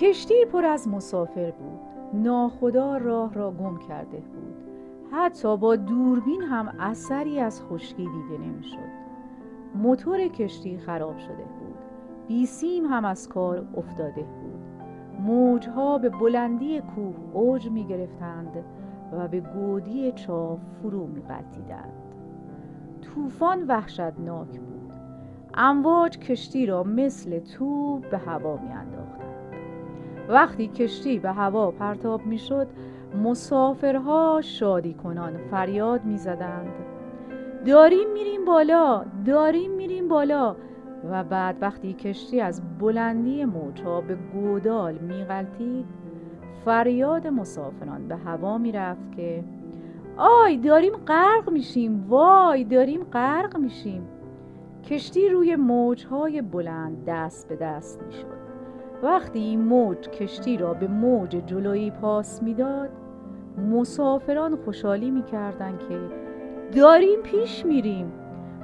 کشتی پر از مسافر بود. ناخدا راه را گم کرده بود. حتی با دوربین هم اثری از خشکی دیده نمی‌شد. موتور کشتی خراب شده بود. بیسیم هم از کار افتاده بود. موجها به بلندی کوه اوج می گرفتند و به گودی چاه فرو می طوفان وحشتناک بود. امواج کشتی را مثل توپ به هوا می انداختند. وقتی کشتی به هوا پرتاب می شد مسافرها شادی کنان فریاد می زدند داریم میریم بالا داریم میریم بالا. و بعد وقتی کشتی از بلندی موجها به گودال میغلطید فریاد مسافران به هوا می‌رفت که آی داریم غرق میشیم وای داریم غرق میشیم. کشتی روی موجهای بلند دست به دست می‌شد. وقتی این موج کشتی را به موج جلویی پاس می‌داد مسافران خوشحالی می‌کردند که داریم پیش میریم.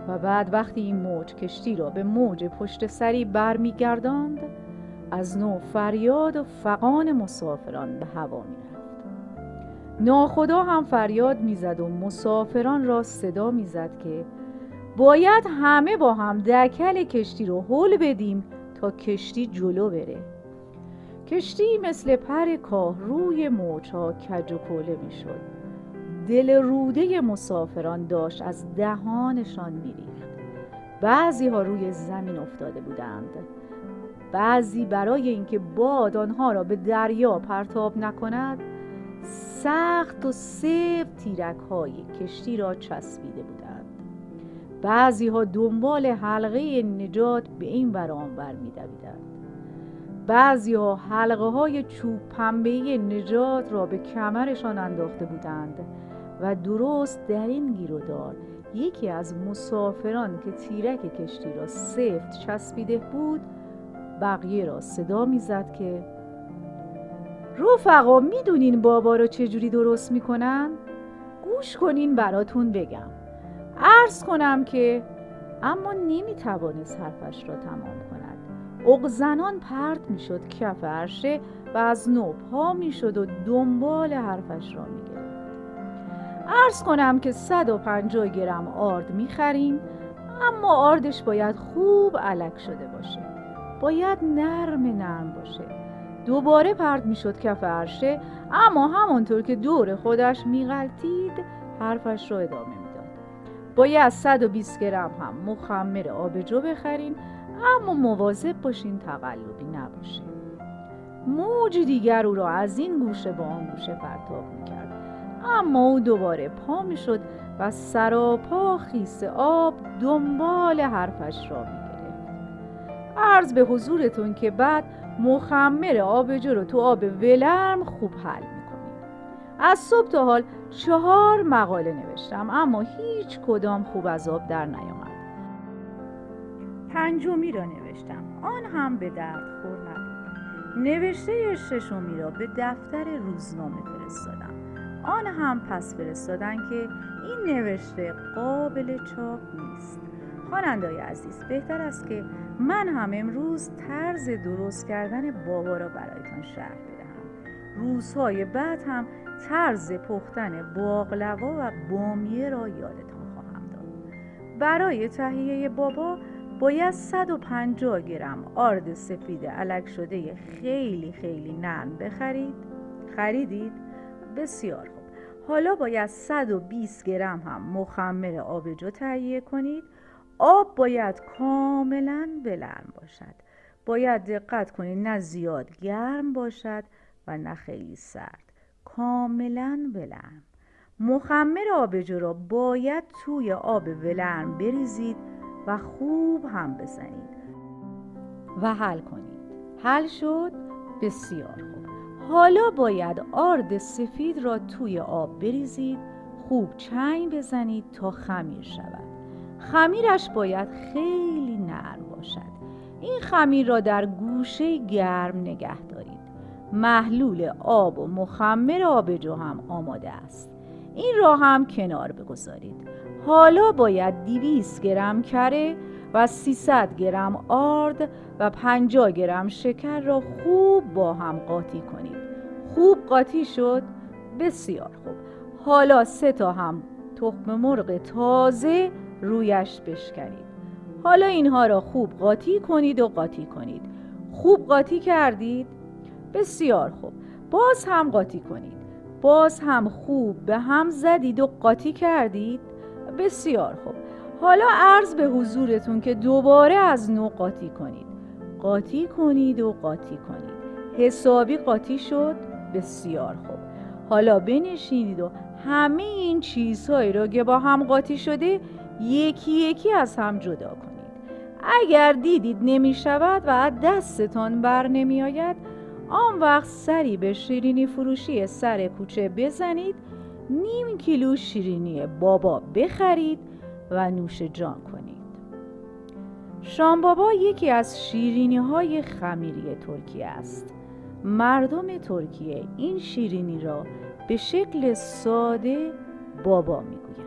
و بعد وقتی این موج کشتی را به موج پشت سری برمیگرداند از نو فریاد و فقان مسافران به هوا می‌رفت. ناخدا هم فریاد می‌زد و مسافران را صدا می‌زد که باید همه با هم دکل کشتی رو حل بدیم تا کشتی جلو بره. کشتی مثل پر کاه روی موجها کج و کوله می‌شد دل روده مسافران داشت از دهانشان میریخت بعضی ها روی زمین افتاده بودند. بعضی برای اینکه باد آنها را به دریا پرتاب نکند سخت و سفت تیرک های کشتی را چسبیده بودند. بعضی ها دنبال حلقه نجات به این ور آنور میدویدند بعضی ها حلقه های چوب پنبه نجات را به کمرشان انداخته بودند و درست در این گیرودار یکی از مسافران که تیرک کشتی را سفت چسبیده بود بقیه را صدا می‌زد که رفقا می‌دونین بابا را چجوری درست می‌کنن؟ گوش کنین براتون بگم عرض کنم که اما نمی‌توانست حرفش را تمام کند. اقزنان پرت می‌شد کف عرشه و از نو پا می‌شد و دنبال حرفش را می‌گرفت. ارز کنم که 150 گرم آرد می‌خریم اما آردش باید خوب علک شده باشه. باید نرم نرم باشه. دوباره پرد می‌شد کف عرشه اما همانطور که دور خودش میغلطید حرفش را ادامه باید 120 گرم هم مخمر آبجو بخرین اما مواظب باشین تقلبی نباشه. موج دیگر او را از این گوشه به آن گوشه پرتاب می‌کرد. اما او دوباره پا می‌شد و سراپا خیس آب دنبال حرفش را می‌گرفت. عرض به حضورتون که بعد مخمر آبجو رو تو آب ولرم خوب حل از صبح تا حال چهار مقاله نوشتم اما هیچ کدام خوب از آب در نیامد. پنجمی را نوشتم آن هم به درد خور نبود. نوشته ششمی را به دفتر روزنامه فرستادم. آن هم پس فرستادن که این نوشته قابل چاپ نیست. خوانندای عزیز بهتر است که من هم امروز طرز درست کردن بابا را برایتان شرح بدهم. روزهای بعد هم طرز پختن باقلوا و بامیه را یادتان خواهم داد. برای تهیه بابا باید 150 گرم آرد سفید علک شده خیلی خیلی نرم بخرید. خریدید؟ بسیار خوب. حالا باید 120 گرم هم مخمر آبجو تهیه کنید. آب باید کاملا بلرم باشد. باید دقت کنید نه زیاد گرم باشد و نه خیلی سرد. کاملا بلرم مخمر آبجو را باید توی آب ولرم بریزید و خوب هم بزنید. و حل کنید. حل شد. بسیار خوب. حالا باید آرد سفید را توی آب بریزید. خوب چنگ بزنید تا خمیر شود. خمیرش باید خیلی نرم باشد. این خمیر را در گوشه گرم نگه دارید. محلول آب و مخمر آبجو هم آماده است. این را هم کنار بگذارید. حالا باید 200 گرم کره و 300 گرم آرد و 50 گرم شکر را خوب با هم قاطی کنید. خوب قاطی شد؟ بسیار خوب. حالا سه تا هم تخم مرغ تازه رویش بشکنید حالا اینها را خوب قاطی کنید و قاطی کنید. خوب قاطی کردید؟ بسیار خوب. باز هم قاطی کنید. باز هم خوب به هم زدید و قاطی کردید. بسیار خوب. حالا عرض به حضورتون که دوباره از نو قاطی کنید. قاطی کنید و قاطی کنید. حسابی قاطی شد. بسیار خوب. حالا بنشینید و همه این چیزهایی را که با هم قاطی شده یکی یکی از هم جدا کنید. اگر دیدید نمی شود و دستتان بر نمی آید آن وقت سری به شیرینی فروشی سر کوچه بزنید نیم کیلو شیرینی بابا بخرید و نوش جان کنید. شام بابا یکی از شیرینی های خمیری ترکیه است. مردم ترکیه این شیرینی را به شکل ساده بابا می‌گویند.